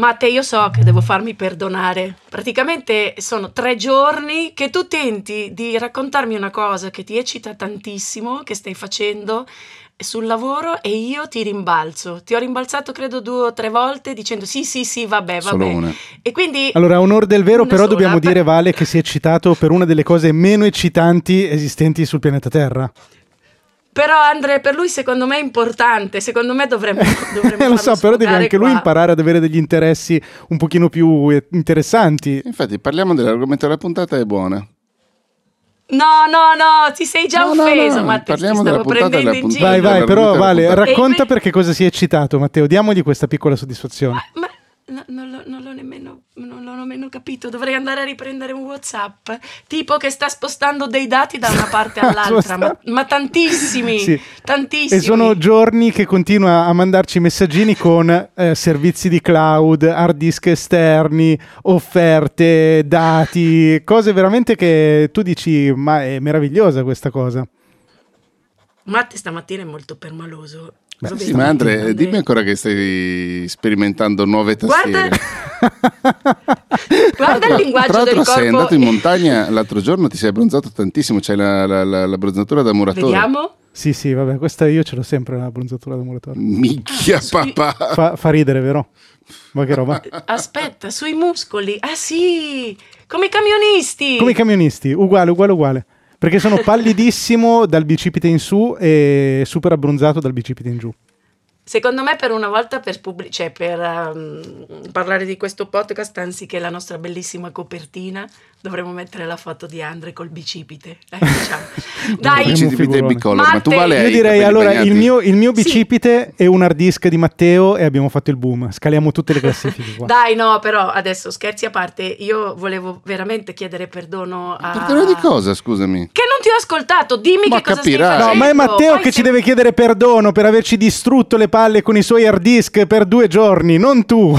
Ma te io so che devo farmi perdonare. Praticamente sono tre giorni che tu tenti di raccontarmi una cosa che ti eccita tantissimo, che stai facendo sul lavoro e io ti rimbalzo. Ti ho rimbalzato credo due o tre volte dicendo sì, sì, sì, vabbè, Solo vabbè. una. E quindi Allora, a onor del vero, però sola. dobbiamo Per- dire, Vale, che si è eccitato per una delle cose meno eccitanti esistenti sul pianeta Terra. Però Andre, per lui secondo me è importante, secondo me dovremmo, dovremmo Eh, lo farlo so, però deve anche lui qua. imparare ad avere degli interessi un pochino più interessanti. Infatti, parliamo dell'argomento della puntata, è buona. No, no, no, ti sei già No, no, offeso, no, Matteo, ti parliamo stavo della puntata, prendendo della in puntata. giro. Vai, vai, però Vale, racconta perché cosa si è eccitato, Matteo. Diamogli questa piccola soddisfazione. Ma no- non, l'ho, non l'ho nemmeno, non l'ho nemmeno capito, dovrei andare a riprendere un Whatsapp, tipo che sta spostando dei dati da una parte all'altra, ma, ma tantissimi, Sì. tantissimi. E sono giorni che continua a mandarci messaggini con eh, servizi di cloud, hard disk esterni, offerte, dati, cose veramente che tu dici, ma è meravigliosa questa cosa. Matte stamattina è molto permaloso. Beh, Sì, ma Andre, Andre. dimmi ancora che stai sperimentando nuove tastiere. Guarda, guarda il linguaggio Tra del l'altro corpo. sei andato in montagna l'altro giorno, ti sei abbronzato tantissimo, c'hai la, la, la, la bronzatura da muratore. Vediamo. Sì, sì, vabbè, questa io ce l'ho sempre la bronzatura da muratore. Micchia Ah, sui- papà. Fa, fa ridere, vero? Ma che roba. Aspetta, sui muscoli. Ah sì, come i camionisti. Come i camionisti, uguale, uguale, uguale. Perché sono pallidissimo dal bicipite in su e super abbronzato dal bicipite in giù. Secondo me per una volta per, pubblic- cioè per ehm, parlare di questo podcast, anziché la nostra bellissima copertina, dovremmo mettere la foto di Andre col bicipite. Eh, diciamo. Dai, figurone. bicolor, ma tu vale Io direi allora il mio, il mio Sì. bicipite è un hard disk di Matteo e abbiamo fatto il boom. Scaliamo tutte le classifiche qua. Dai, no, però adesso scherzi a parte, io volevo veramente chiedere perdono a... Perdono di cosa, scusami? Che non ti ho ascoltato, dimmi Ma che cosa capirai. stai No, ma è Matteo Poi che ci deve chiedere perdono per averci distrutto le palle con i suoi hard disk per due giorni, non tu.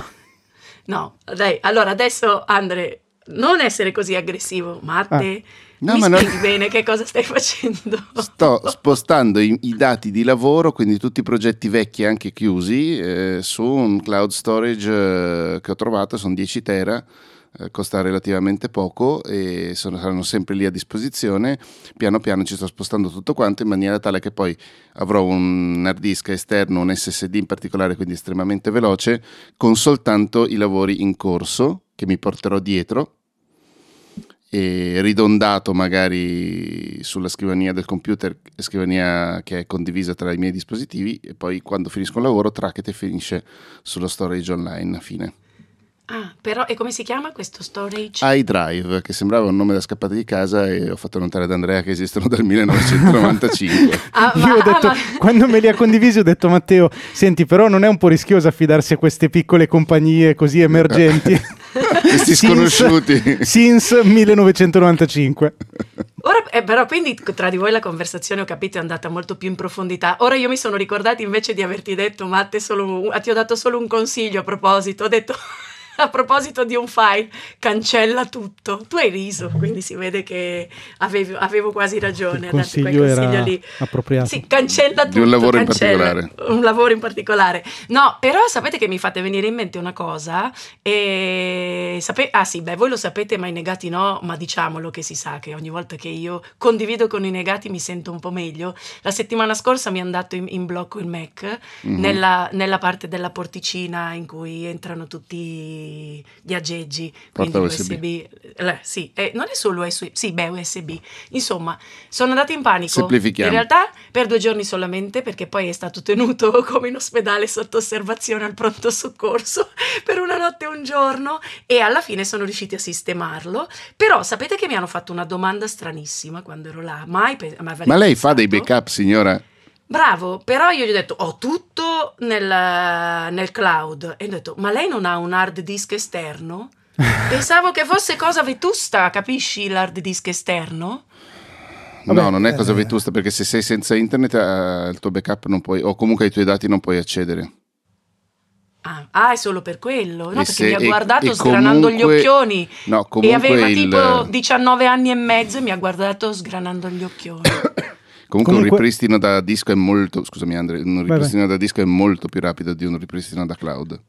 No, dai, allora adesso Andre, non essere così aggressivo, Matte, No, mi ma non- bene che cosa stai facendo? Sto spostando i, i dati di lavoro, quindi tutti i progetti vecchi anche chiusi, eh, su un cloud storage eh, che ho trovato, sono 10 tera, eh, costa relativamente poco e sono- saranno sempre lì a disposizione. Piano piano ci sto spostando tutto quanto in maniera tale che poi avrò un hard disk esterno, un SSD in particolare, quindi estremamente veloce, con soltanto i lavori in corso che mi porterò dietro e ridondato magari sulla scrivania del computer, scrivania che è condivisa tra i miei dispositivi e poi quando finisco il lavoro tracket e finisce sullo storage online a fine. Ah, però, e come si chiama questo storage? iDrive, che sembrava un nome da scappata di casa e ho fatto notare ad Andrea che esistono dal 1995. Ah, Io ma- ho detto, ah, ma- quando me li ha condivisi, ho detto Matteo, senti, però non è un po' rischioso affidarsi a queste piccole compagnie così emergenti. Questi sconosciuti. Since, since 1995. Ora, eh, però quindi tra di voi la conversazione ho capito è andata molto più in profondità. Ora io mi sono ricordata invece di averti detto, Matte, solo ti ho dato solo un consiglio a proposito. Ho detto, a proposito di un file, cancella tutto. Tu hai riso, quindi si vede che avevo, avevo quasi ragione Il a darti quel consiglio consiglio era lì. appropriato. Sì, cancella tutto. Di un lavoro in particolare. Un lavoro in particolare. No, però sapete che mi fate venire in mente una cosa? E sape- ah sì, beh, voi lo sapete, ma i negati no, ma diciamolo che si sa che ogni volta che io condivido con i negati mi sento un po' meglio. La settimana scorsa mi è andato in, in blocco il Mac Mhm. nella, nella parte della porticina in cui entrano tutti gli aggeggi, quindi Porta USB. Eh, sì, eh, non è solo USB, sì, beh, USB. Insomma, sono andata in panico. Semplifichiamo. In realtà per due giorni solamente, perché poi è stato tenuto come in ospedale sotto osservazione al pronto soccorso per una notte e un giorno e alla fine sono riusciti a sistemarlo. Però sapete che mi hanno fatto una domanda stranissima quando ero là. Mai pe- ma Ma lei fa dei backup, signora? Bravo, però io gli ho detto ho tutto nel, nel cloud e ho detto ma lei non ha un hard disk esterno? Pensavo che fosse cosa vetusta, capisci l'hard disk esterno? Vabbè, no, non è cosa eh. vetusta perché se sei senza internet eh, il tuo backup non puoi, o comunque ai tuoi dati non puoi accedere. Ah, ah, è solo per quello, no? E Perché se- mi ha guardato e sgranando comunque- gli occhioni No, e aveva il- tipo 19 anni e mezzo e mi ha guardato sgranando gli occhioni. Comunque, un Comunque- ripristino da disco è molto, scusami Andre, un ripristino da disco è molto più rapido di un ripristino da cloud.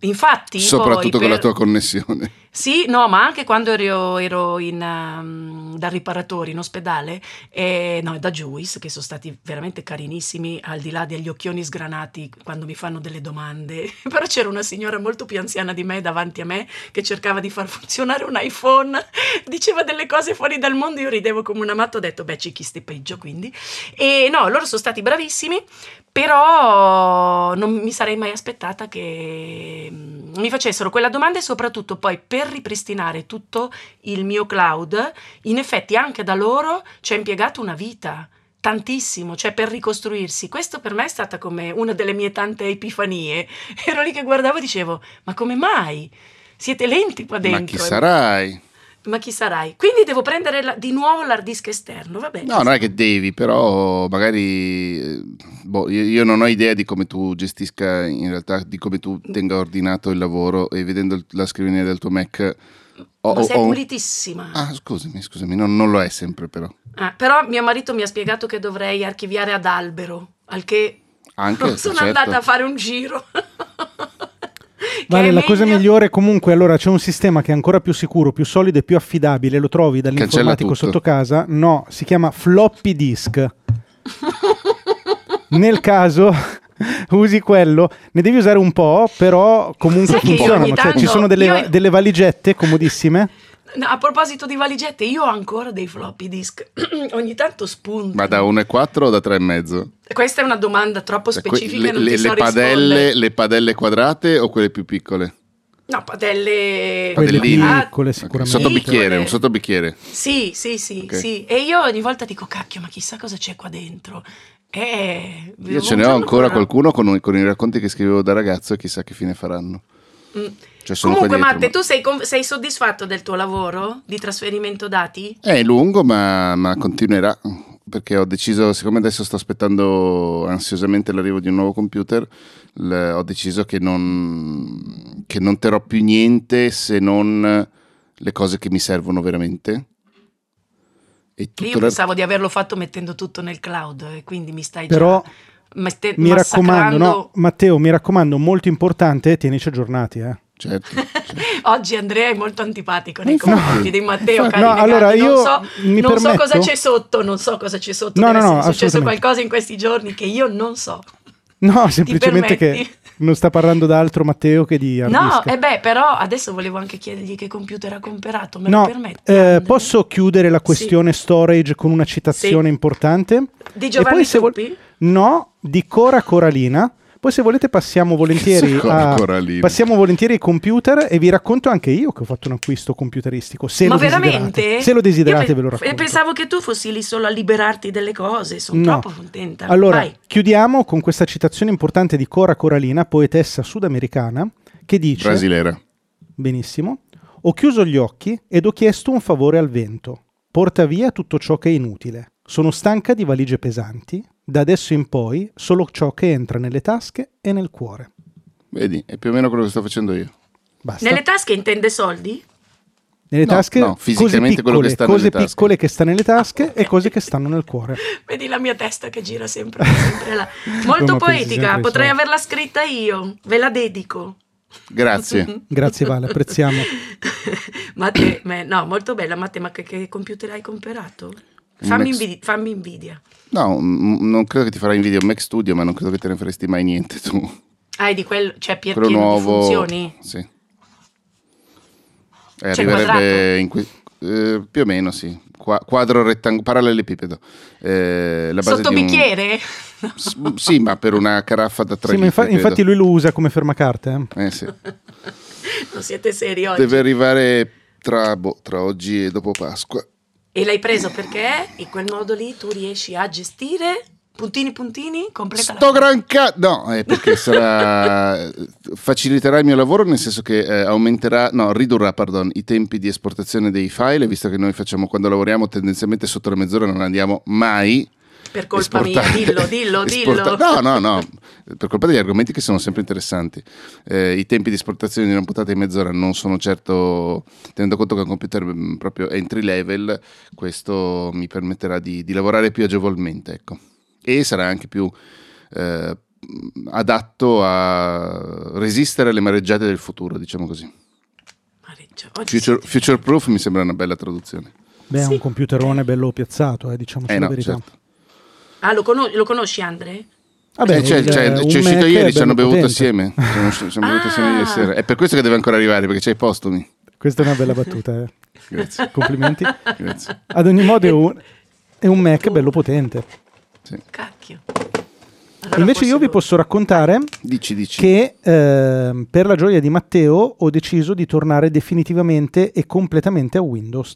Infatti, Soprattutto poi con la per- tua connessione. Sì, no, ma anche quando ero, ero in, um, da riparatore in ospedale, eh, no, da Juice, che sono stati veramente carinissimi, al di là degli occhioni sgranati quando mi fanno delle domande. Però c'era una signora molto più anziana di me davanti a me che cercava di far funzionare un iPhone, diceva delle cose fuori dal mondo, io ridevo come una matta, ho detto, beh, ci chisti peggio quindi. E no, loro sono stati bravissimi, però non mi sarei mai aspettata che mm, mi facessero quella domanda e soprattutto poi per ripristinare tutto il mio cloud, in effetti anche da loro ci ha impiegato una vita. Tantissimo, cioè per ricostruirsi. Questo per me è stata come una delle mie tante epifanie. Ero lì che guardavo e dicevo: Ma come mai? Siete lenti qua dentro. Ma chi sarai? Ma chi sarai? Quindi devo prendere la- di nuovo l'hard disk esterno, va bene. No, non è che devi, però magari eh, boh, io, io non ho idea di come tu gestisca in realtà, di come tu tenga ordinato il lavoro e vedendo la scrivania del tuo Mac. ho- Ma sei ho- pulitissima. Ah, scusami, scusami, non, non lo è sempre però. Ah, però mio marito mi ha spiegato che dovrei archiviare ad albero, al che Anche, sono certo. andata a fare un giro. Vale, la cosa migliore comunque, allora c'è un sistema che è ancora più sicuro, più solido e più affidabile, lo trovi dall'informatico sotto casa, no, si chiama floppy disk. Nel caso usi quello, ne devi usare un po', però comunque Sai funzionano, cioè, ci sono delle, io- delle valigette comodissime. No, a proposito di valigette, io ho ancora dei floppy disk. Ogni tanto spunto. Ma da 1,4 o da 3,5? Questa è una domanda troppo Cioè, que- specifica e le, non le- ti so le padelle, le padelle quadrate o quelle più piccole? No, padelle... Padellini. piccole sicuramente. Sottobicchiere, Piccole. un sottobicchiere. Sì, sì, sì, Ok. sì. E io ogni volta dico, cacchio, ma chissà cosa c'è qua dentro. Eh, Io ce ne ho ancora qualcuno con, con i racconti che scrivevo da ragazzo e chissà che fine faranno. Mm. Cioè, sono Comunque, dietro, Matte, tu sei, con- sei soddisfatto del tuo lavoro di trasferimento dati? ma- È lungo, ma, ma continuerà. Perché ho deciso, siccome adesso sto aspettando ansiosamente l'arrivo di un nuovo computer, l- ho deciso che non, che non terrò più niente se non le cose che mi servono veramente. E tutto Io il- pensavo di averlo fatto mettendo tutto nel cloud e quindi mi stai Però già meste- mi raccomando, no. Matteo, mi raccomando, molto importante, tienici aggiornati, eh. Certo, certo. Oggi Andrea è molto antipatico nei confronti di Matteo. Infatti, no, allora non io so, mi non so cosa c'è sotto, non so cosa c'è sotto. No, Deve no, no, essere successo qualcosa in questi giorni che io non so. No, semplicemente che non sta parlando d'altro Matteo che di hard No, e beh, però adesso volevo anche chiedergli che computer ha comprato. Me No, lo permetti? eh, posso chiudere la questione storage con una citazione Sì. importante? Di E Giovanni poi se vol-? No, di Cora Coralina. Poi se volete passiamo volentieri, a, passiamo volentieri ai computer e vi racconto anche io che ho fatto un acquisto computeristico. Se Ma lo desiderate. veramente? Se lo desiderate Io ve lo pe- racconto. Pensavo che tu fossi lì solo a liberarti delle cose. Sono No. troppo contenta. Allora, Vai. chiudiamo con questa citazione importante di Cora Coralina, poetessa sudamericana, che dice... Brasilera. Benissimo. Ho chiuso gli occhi ed ho chiesto un favore al vento. Porta via tutto ciò che è inutile. Sono stanca di valigie pesanti. Da adesso in poi solo ciò che entra nelle tasche e nel cuore. Vedi, è più o meno quello che sto facendo io. Basta. Nelle tasche intende soldi? Nelle No, tasche no, cose fisicamente quello piccole, che sta cose nelle tasche. piccole che sta nelle tasche e cose che stanno nel cuore. Vedi la mia testa che gira sempre, sempre là. Molto poetica, potrei soldi. averla scritta io. Ve la dedico. Grazie. Grazie Vale, apprezziamo. Matte, me- no, molto bella. Matte, ma che, che computer hai comprato? Fammi, Mac- invidi- fammi invidia. No, m- non credo che ti farai invidia un Mac Studio, ma non credo che te ne faresti mai niente tu. Ah, è di quello, cioè pier- Quello pieno nuovo. di funzioni? Sì. Eh, C'è arriverebbe quadrato? in que- eh, più o meno, sì. Qua- quadro rettangolare, parallelepipedo. Eh, la base Sotto di un- bicchiere? S- sì, ma per una caraffa da 3 Sì, infa- infatti lui lo usa come fermacarte. eh. Eh, sì. non siete seri oggi. Deve arrivare tra, boh, tra oggi e dopo Pasqua. E l'hai preso perché in quel modo lì tu riesci a gestire? Puntini puntini? Completa la Sto gran ca- No, è perché sarà faciliterà il mio lavoro nel senso che eh, aumenterà, no, ridurrà, pardon, i tempi di esportazione dei file, visto che noi facciamo quando lavoriamo tendenzialmente sotto la mezz'ora non andiamo mai. Per colpa mia, esportare- dillo, dillo, dillo. esporta- No, no, no, per colpa degli argomenti che sono sempre interessanti. Eh, I tempi di esportazione di una puntata di mezz'ora non sono certo, tenendo conto che un computer mm, proprio entry level, questo mi permetterà di, di lavorare più agevolmente, ecco. E sarà anche più, eh, adatto a resistere alle mareggiate del futuro, diciamo così. Future, future proof mi sembra una bella traduzione. Beh, è Sì. un computerone bello piazzato, eh, diciamoci Eh la no, verità. certo. Ah, lo, cono- lo conosci Andre? Vabbè, c'è- c'è- un ci è uscito ieri, ci hanno bevuto assieme. Ci hanno bevuto assieme Ah. ieri sera. È per questo che deve ancora arrivare, perché c'hai i postumi. Questa è una bella battuta, eh. Grazie. complimenti. Grazie. Ad ogni modo è un, è un Mac bello potente. Sì. Cacchio. Allora Invece io vi posso raccontare Dici, dici. che ehm, per la gioia di Matteo ho deciso di tornare definitivamente e completamente a Windows.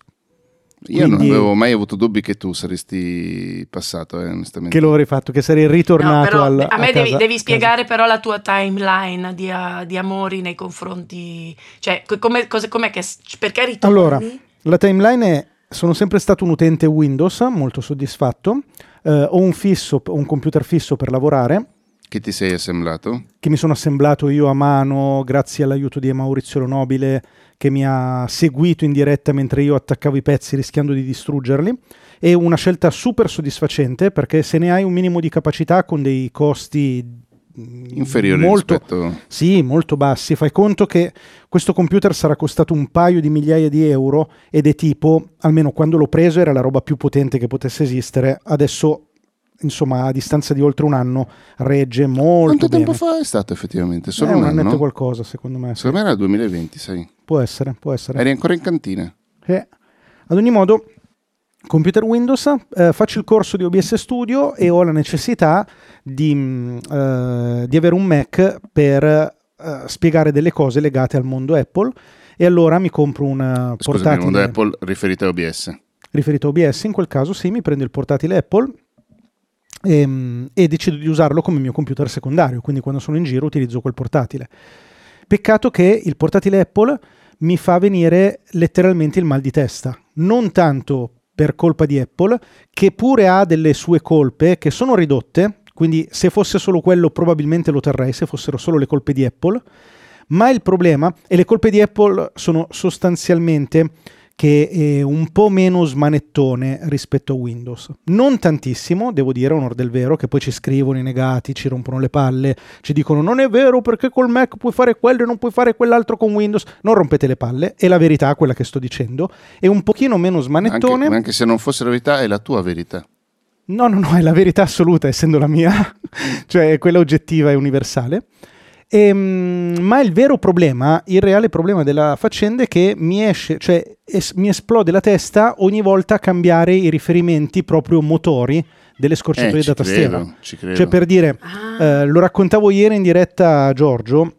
Io non quindi- avevo mai avuto dubbi che tu saresti passato, eh, onestamente. Che l'ho rifatto, che sarei No, ritornato però al, a me devi, casa- devi casa. spiegare però la tua timeline di, ah, di amori nei confronti... Cioè, co- come, cos'è- com'è che... Perché ritorni? Allora, la timeline è, sono sempre stato un utente Windows, molto soddisfatto. Eh, ho un fisso, un computer fisso per lavorare Che ti sei assemblato? che mi sono assemblato io a mano grazie all'aiuto di Maurizio Nobile che mi ha seguito in diretta mentre io attaccavo i pezzi rischiando di distruggerli. È una scelta super soddisfacente perché se ne hai un minimo di capacità con dei costi mm, Inferiore molto, rispetto... sì, molto bassi. Fai conto che questo computer sarà costato un paio di migliaia di euro ed è tipo, almeno quando l'ho preso era la roba più potente che potesse esistere. Adesso, insomma, a distanza di oltre un anno regge molto Quanto bene. tempo fa è stato effettivamente? Solo Eh, un un annetto anno? qualcosa, secondo me. Secondo me era il 2020, sai. Può essere, può essere. Eri ancora in cantina. Eh, Ad ogni modo, computer Windows, eh, faccio il corso di OBS Studio e ho la necessità di, mh, eh, di avere un Mac per eh, spiegare delle cose legate al mondo Apple e allora mi compro un eh, Scusami, il portatile mondo Apple riferito a OBS. riferito a OBS, in quel caso sì, mi prendo il portatile Apple ehm, e, decido di usarlo come mio computer secondario, quindi quando sono in giro utilizzo quel portatile. Peccato che il portatile Apple mi fa venire letteralmente il mal di testa, non tanto per colpa di Apple, che pure ha delle sue colpe che sono ridotte, quindi se fosse solo quello probabilmente lo terrei, se fossero solo le colpe di Apple, ma il problema, e le colpe di Apple sono sostanzialmente che è un po' meno smanettone rispetto a Windows. Non tantissimo, devo dire, onor del vero, che poi ci scrivono i negati, ci rompono le palle, ci dicono non è vero perché col Mac puoi fare quello e non puoi fare quell'altro con Windows. Non rompete le palle, è la verità quella che sto dicendo. È un pochino meno Anche, smanettone. ma anche se non fosse la verità, è la tua verità. No, no, no, è la verità assoluta, essendo la mia, cioè quella oggettiva e universale. Ehm, ma il vero problema, il reale problema della faccenda è che mi esce, cioè es- mi esplode la testa ogni volta a cambiare i riferimenti proprio motori delle scorciatoie Eh, da tastiera. credo, ci credo. Cioè, per dire, Ah, eh, lo raccontavo ieri in diretta a Giorgio.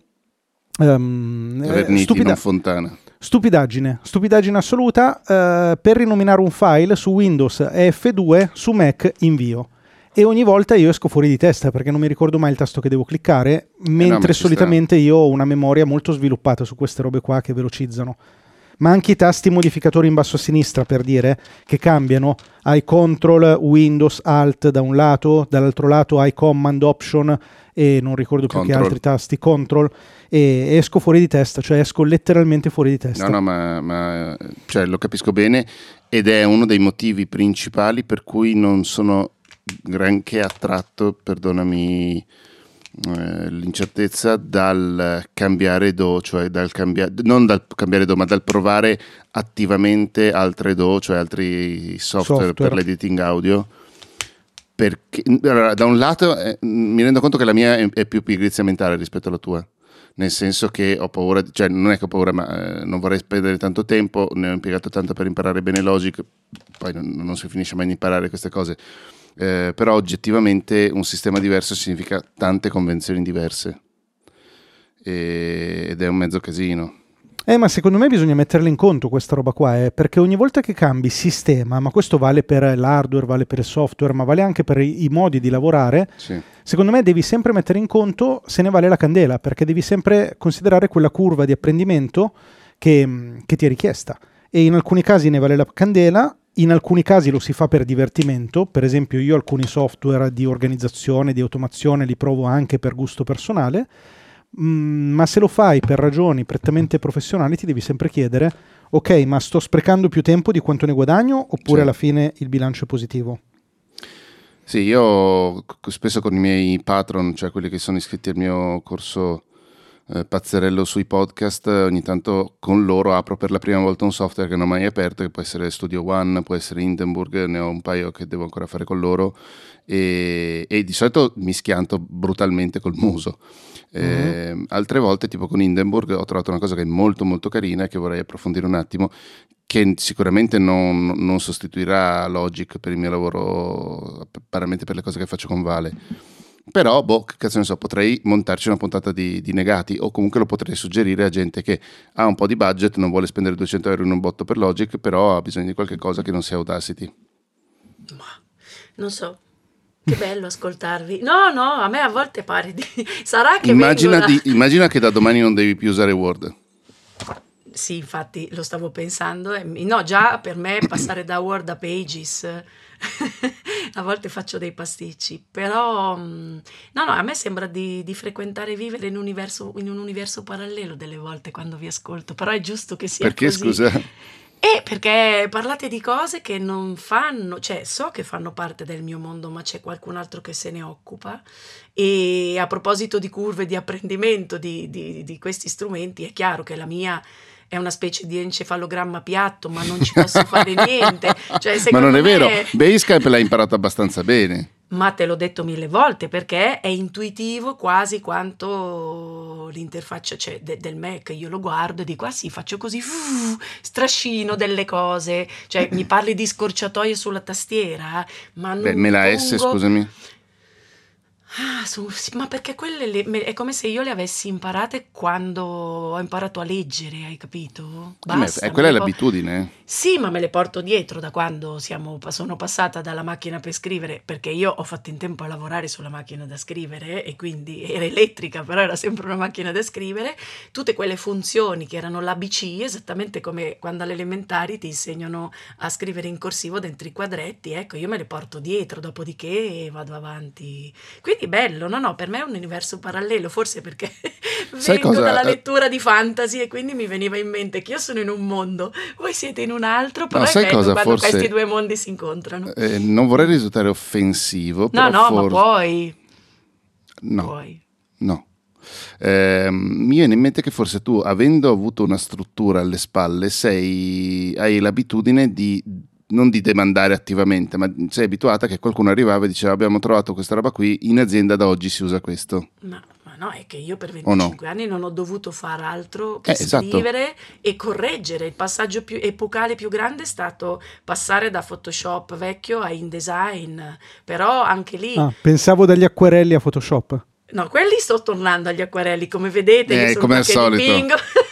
Verniti, stupida- Fontana. Stupidaggine, stupidaggine assoluta. eh, per rinominare un file su Windows è F2, su Mac invio. E ogni volta io esco fuori di testa perché non mi ricordo mai il tasto che devo cliccare, mentre ma ci solitamente io ho una memoria molto sviluppata su queste robe qua che velocizzano. Ma anche i tasti modificatori in basso a sinistra, per dire, che cambiano. Hai Control, Windows, Alt da un lato, dall'altro lato hai Command, Option e non ricordo più che Control. altri tasti, Control, e esco fuori di testa, cioè esco letteralmente fuori di testa. No, no, ma, ma, cioè, lo capisco bene ed è uno dei motivi principali per cui non sono granché attratto, perdonami eh, l'incertezza, dal cambiare DO, cioè dal cambiare, non dal cambiare DO, ma dal provare attivamente altre DO, cioè altri software, Software. per l'editing audio. Perché, allora, da un lato eh, mi rendo conto che la mia è, è più pigrizia mentale rispetto alla tua nel senso che ho paura, cioè non è che ho paura, ma eh, non vorrei spendere tanto tempo, ne ho impiegato tanto per imparare bene Logic, poi non, non si finisce mai di imparare queste cose, Eh, però oggettivamente un sistema diverso significa tante convenzioni diverse E- ed è un mezzo casino. Eh, ma secondo me bisogna metterla in conto questa roba qua, eh, perché ogni volta che cambi sistema, ma questo vale per l'hardware, vale per il software, ma vale anche per i, i modi di lavorare, Sì. secondo me devi sempre mettere in conto se ne vale la candela, perché devi sempre considerare quella curva di apprendimento che, che ti è richiesta. E in alcuni casi ne vale la candela, in alcuni casi lo si fa per divertimento, per esempio io alcuni software di organizzazione, di automazione li provo anche per gusto personale, Mm, ma se lo fai per ragioni prettamente professionali ti devi sempre chiedere, ok, ma sto sprecando più tempo di quanto ne guadagno oppure Sì. alla fine il bilancio è positivo? Sì, io spesso con i miei patron, cioè quelli che sono iscritti al mio corso eh, pazzerello sui podcast, ogni tanto con loro apro per la prima volta un software che non ho mai aperto, che può essere Studio One, può essere Hindenburg, ne ho un paio che devo ancora fare con loro e, e di solito mi schianto brutalmente col muso. Eh, mm-hmm. Altre volte, tipo con Hindenburg, ho trovato una cosa che è molto molto carina e che vorrei approfondire un attimo, che sicuramente non, non sostituirà Logic per il mio lavoro, veramente per le cose che faccio con Vale. Però, boh, che cazzo ne so, potrei montarci una puntata di, di, negati o comunque lo potrei suggerire a gente che ha un po' di budget, non vuole spendere 200 euro in un botto per Logic, però ha bisogno di qualche cosa che non sia Audacity. Ma non so, che bello ascoltarvi. No, no, a me a volte pare di... Sarà che immagina, da... di, immagina che da domani non devi più usare Word. Sì, infatti lo stavo pensando. No, già per me passare da Word a Pages... a volte faccio dei pasticci, però mm, no, no, a me sembra di, di frequentare e vivere in un, universo, in un universo parallelo delle volte quando vi ascolto, però è giusto che sia Perché, così. scusa? E perché parlate di cose che non fanno, cioè so che fanno parte del mio mondo, ma c'è qualcun altro che se ne occupa. E a proposito di curve di apprendimento di, di, di questi strumenti, è chiaro che la mia è una specie di encefalogramma piatto, ma non ci posso fare niente. Cioè, ma non è me... vero, Basecamp l'ha imparato abbastanza bene ma te l'ho detto mille volte perché è intuitivo quasi quanto l'interfaccia cioè, de- del Mac. Io lo guardo e dico, ah sì, faccio così, uh, strascino delle cose. Cioè, mi parli di scorciatoie sulla tastiera, ma non Beh, me la pongo... S, scusami. Ah, su, sì, ma perché quelle le, è come se io le avessi imparate quando ho imparato a leggere, hai capito? Basta, eh, quella è l'abitudine. Sì, ma me le porto dietro da quando siamo, sono passata dalla macchina per scrivere, perché io ho fatto in tempo a lavorare sulla macchina da scrivere e quindi era elettrica, però era sempre una macchina da scrivere. Tutte quelle funzioni che erano l'ABC, esattamente come quando alle elementari ti insegnano a scrivere in corsivo dentro i quadretti, ecco, io me le porto dietro, dopodiché vado avanti. Quindi bello, no, no, per me è un universo parallelo, forse perché vengo dalla eh, lettura di fantasy e quindi mi veniva in mente che io sono in un mondo, voi siete in un altro, però no, è bello cosa? quando forse, questi due mondi si incontrano. Eh, non vorrei risultare offensivo, No, no, for... ma puoi. No. Puoi. No. Eh, mi viene in mente che forse tu, avendo avuto una struttura alle spalle, sei, hai l'abitudine di non di demandare attivamente, ma sei abituata che qualcuno arrivava e diceva abbiamo trovato questa roba qui, in azienda da oggi si usa questo. Ma, ma no, è che io per 25 no? anni non ho dovuto fare altro che eh, scrivere esatto. e correggere. Il passaggio più epocale più grande è stato passare da Photoshop vecchio a InDesign, però anche lì... Ah, pensavo dagli acquerelli a Photoshop. No, quelli sto tornando agli acquerelli, come vedete. Eh, come al solito.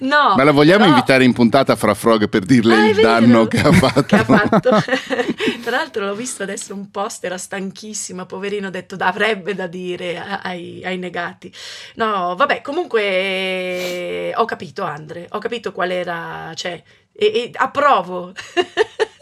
No, Ma la vogliamo però... invitare in puntata fra Frog per dirle ah, il vero, danno che ha fatto? Che ha fatto. Tra l'altro l'ho visto adesso un post, era stanchissima, poverino, ha detto avrebbe da dire ai, ai negati. No, vabbè, comunque ho capito Andre, ho capito qual era, cioè, e, e approvo.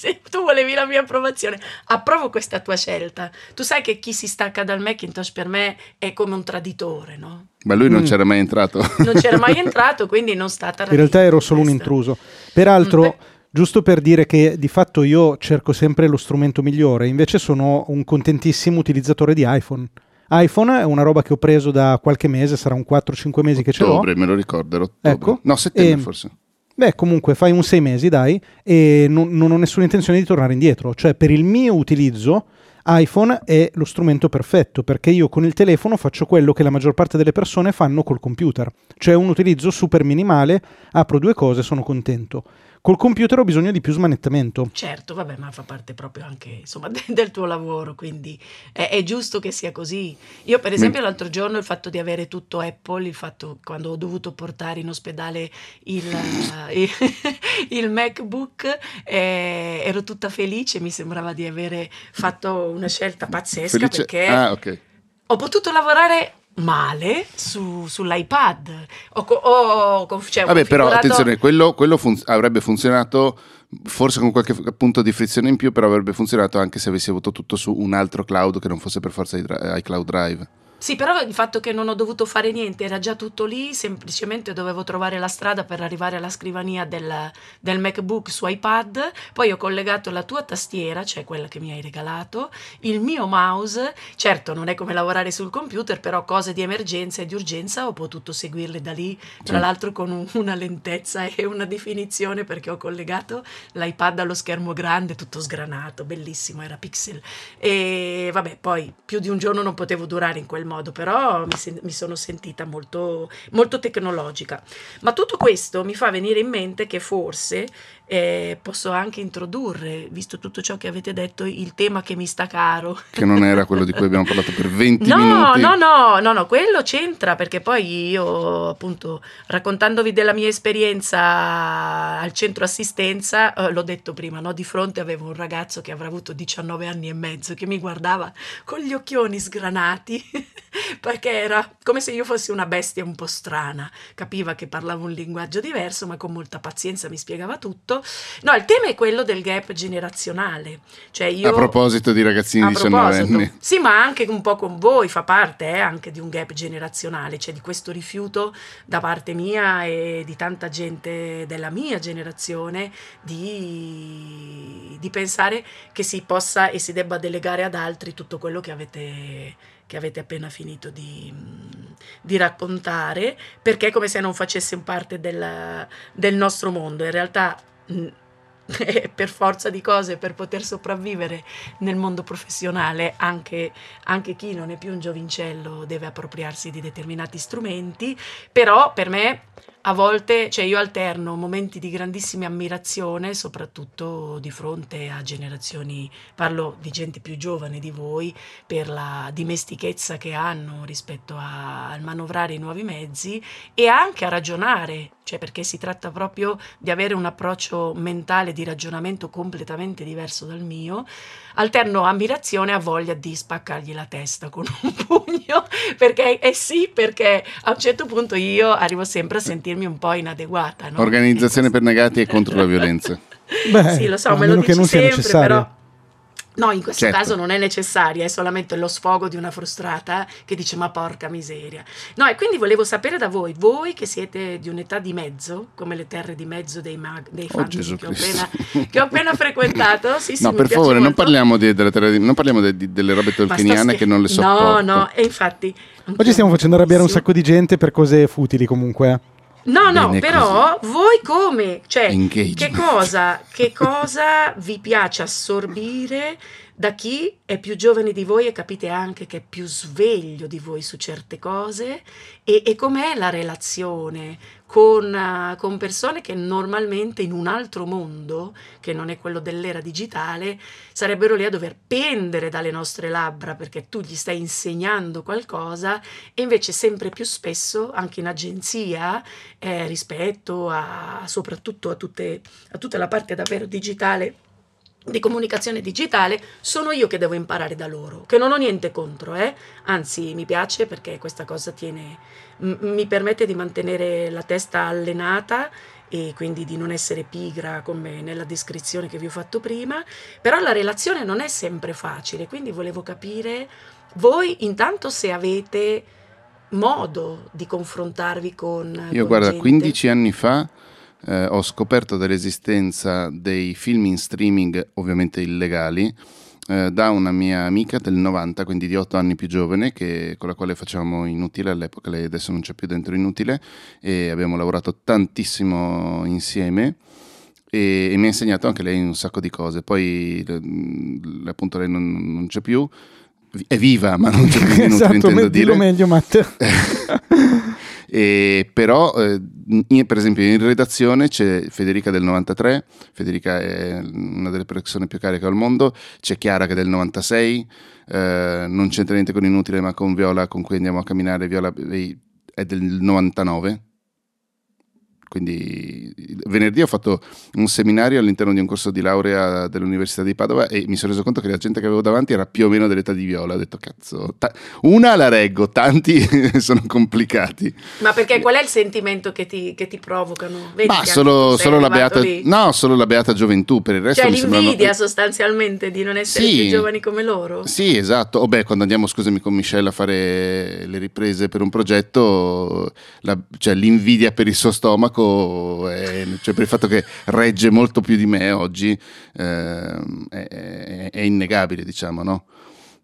se tu volevi la mia approvazione, approvo questa tua scelta. Tu sai che chi si stacca dal Macintosh per me è come un traditore, no? Ma lui non mm. c'era mai entrato. Non c'era mai entrato, quindi non sta In realtà ero solo questa. un intruso. Peraltro, mm, giusto per dire che di fatto io cerco sempre lo strumento migliore, invece sono un contentissimo utilizzatore di iPhone iPhone è una roba che ho preso da qualche mese, sarà un 4-5 mesi che ce l'ho. Ottobre, me lo ricordo, ottobre. Ecco. No, settembre e, forse. Beh, comunque fai un sei mesi, dai, e non, non ho nessuna intenzione di tornare indietro. Cioè, per il mio utilizzo, iPhone è lo strumento perfetto perché io con il telefono faccio quello che la maggior parte delle persone fanno col computer, cioè un utilizzo super minimale, apro due cose, sono contento. Col computer ho bisogno di più smanettamento. Certo, vabbè, ma fa parte proprio anche insomma, del tuo lavoro, quindi è, è giusto che sia così. Io, per esempio, l'altro giorno il fatto di avere tutto Apple, il fatto quando ho dovuto portare in ospedale il, uh, il, il MacBook, eh, ero tutta felice, mi sembrava di avere fatto una scelta pazzesca felice. perché ah, okay. ho potuto lavorare male su, sull'iPad. O, o, cioè, Vabbè, però attenzione, quello, quello fun- avrebbe funzionato forse con qualche punto di frizione in più, però avrebbe funzionato anche se avessi avuto tutto su un altro cloud che non fosse per forza iCloud Drive. Sì, però il fatto che non ho dovuto fare niente, era già tutto lì, semplicemente dovevo trovare la strada per arrivare alla scrivania del, del MacBook su iPad, poi ho collegato la tua tastiera, cioè quella che mi hai regalato, il mio mouse, certo non è come lavorare sul computer, però cose di emergenza e di urgenza ho potuto seguirle da lì, tra Sì. l'altro con un- una lentezza e una definizione perché ho collegato l'iPad allo schermo grande, tutto sgranato, bellissimo, era pixel. E vabbè, poi più di un giorno non potevo durare in quel modo, però mi, sen- mi sono sentita molto, molto tecnologica. Ma tutto questo mi fa venire in mente che forse eh, posso anche introdurre, visto tutto ciò che avete detto, il tema che mi sta caro. Che non era quello di cui abbiamo parlato per 20 No, minuti. no, no, no, no, quello c'entra perché poi io, appunto, raccontandovi della mia esperienza al centro assistenza, eh, l'ho detto prima, no? di fronte avevo un ragazzo che avrà avuto 19 anni e mezzo che mi guardava con gli occhioni sgranati perché era come se io fossi una bestia un po' strana, capiva che parlavo un linguaggio diverso, ma con molta pazienza mi spiegava tutto. No, il tema è quello del gap generazionale, cioè io A proposito di ragazzini a 19 proposito, anni. sì, ma anche un po' con voi fa parte eh, anche di un gap generazionale, cioè di questo rifiuto da parte mia e di tanta gente della mia generazione di, di pensare che si possa e si debba delegare ad altri tutto quello che avete, che avete appena finito di, di raccontare, perché è come se non facesse parte del, del nostro mondo. In realtà, per forza di cose, per poter sopravvivere nel mondo professionale, anche, anche chi non è più un giovincello deve appropriarsi di determinati strumenti, però per me a volte, cioè io alterno momenti di grandissima ammirazione, soprattutto di fronte a generazioni, parlo di gente più giovane di voi, per la dimestichezza che hanno rispetto a- al manovrare i nuovi mezzi e anche a ragionare, cioè perché si tratta proprio di avere un approccio mentale di ragionamento completamente diverso dal mio, alterno ammirazione a voglia di spaccargli la testa con un pugno, perché eh sì, perché a un certo punto io arrivo sempre a sentirmi un po' inadeguata. no? Organizzazione per negati e contro la violenza. Beh, sì, lo so, me lo che dici non sia sempre, necessario. però... No, in questo Certo. caso non è necessaria, è solamente lo sfogo di una frustrata che dice ma porca miseria. No, e quindi volevo sapere da voi, voi che siete di un'età di mezzo, come le terre di mezzo dei, mag- dei Oh che, ho Cristo. appena, che ho appena frequentato, sì, sì, No, mi per piace favore, non molto. parliamo, di- della terra di- non parliamo de- di- delle robe tolkieniane scher- che non le sopporto. No, no, e infatti... Oggi stiamo facendo arrabbiare un sacco di gente per cose futili comunque. No, no, però voi come? Cioè, che cosa, che cosa vi piace assorbire da chi è più giovane di voi e capite anche che è più sveglio di voi su certe cose? E, e com'è la relazione con, eh, con persone che normalmente in un altro mondo, che non è quello dell'era digitale, sarebbero lì a dover pendere dalle nostre labbra perché tu gli stai insegnando qualcosa e invece sempre più spesso, anche in agenzia, eh, rispetto a soprattutto a, tutte, a tutta la parte davvero digitale di comunicazione digitale sono io che devo imparare da loro, che non ho niente contro, eh? anzi mi piace perché questa cosa tiene, mi permette di mantenere la testa allenata e quindi di non essere pigra come nella descrizione che vi ho fatto prima, però la relazione non è sempre facile, quindi volevo capire voi intanto se avete modo di confrontarvi con... Io con guarda, gente. 15 anni fa eh, ho scoperto dell'esistenza dei film in streaming, ovviamente illegali, eh, da una mia amica del 90, quindi di 8 anni più giovane, che- con la quale facevamo Inutile all'epoca, lei adesso non c'è più dentro Inutile, e abbiamo lavorato tantissimo insieme. E, e mi ha insegnato anche lei un sacco di cose. Poi, appunto, lei non, non c'è più, è viva, ma non c'è più Inutile, esatto, intendo dire. meglio Matt. E però, eh, in- per esempio, in redazione c'è Federica del 93, Federica è una delle persone più cariche al mondo, c'è Chiara che è del 96, eh, non c'entra niente con Inutile, ma con Viola con cui andiamo a camminare, Viola è del 99. Quindi venerdì ho fatto un seminario all'interno di un corso di laurea dell'Università di Padova e mi sono reso conto che la gente che avevo davanti era più o meno dell'età di Viola. Ho detto, cazzo, ta- una la reggo, tanti sono complicati. Ma perché qual è il sentimento che ti, che ti provocano? Vedi Ma solo, solo la beata, lì. no, solo la beata gioventù, per il resto Cioè mi sembrano- l'invidia sostanzialmente di non essere Sì. più giovani come loro. Sì, esatto. O beh, quando andiamo, scusami, con Michelle a fare le riprese per un progetto, la- cioè, l'invidia per il suo stomaco, è- cioè per il fatto che regge molto più di me oggi, ehm, è, è- innegabile, diciamo, no?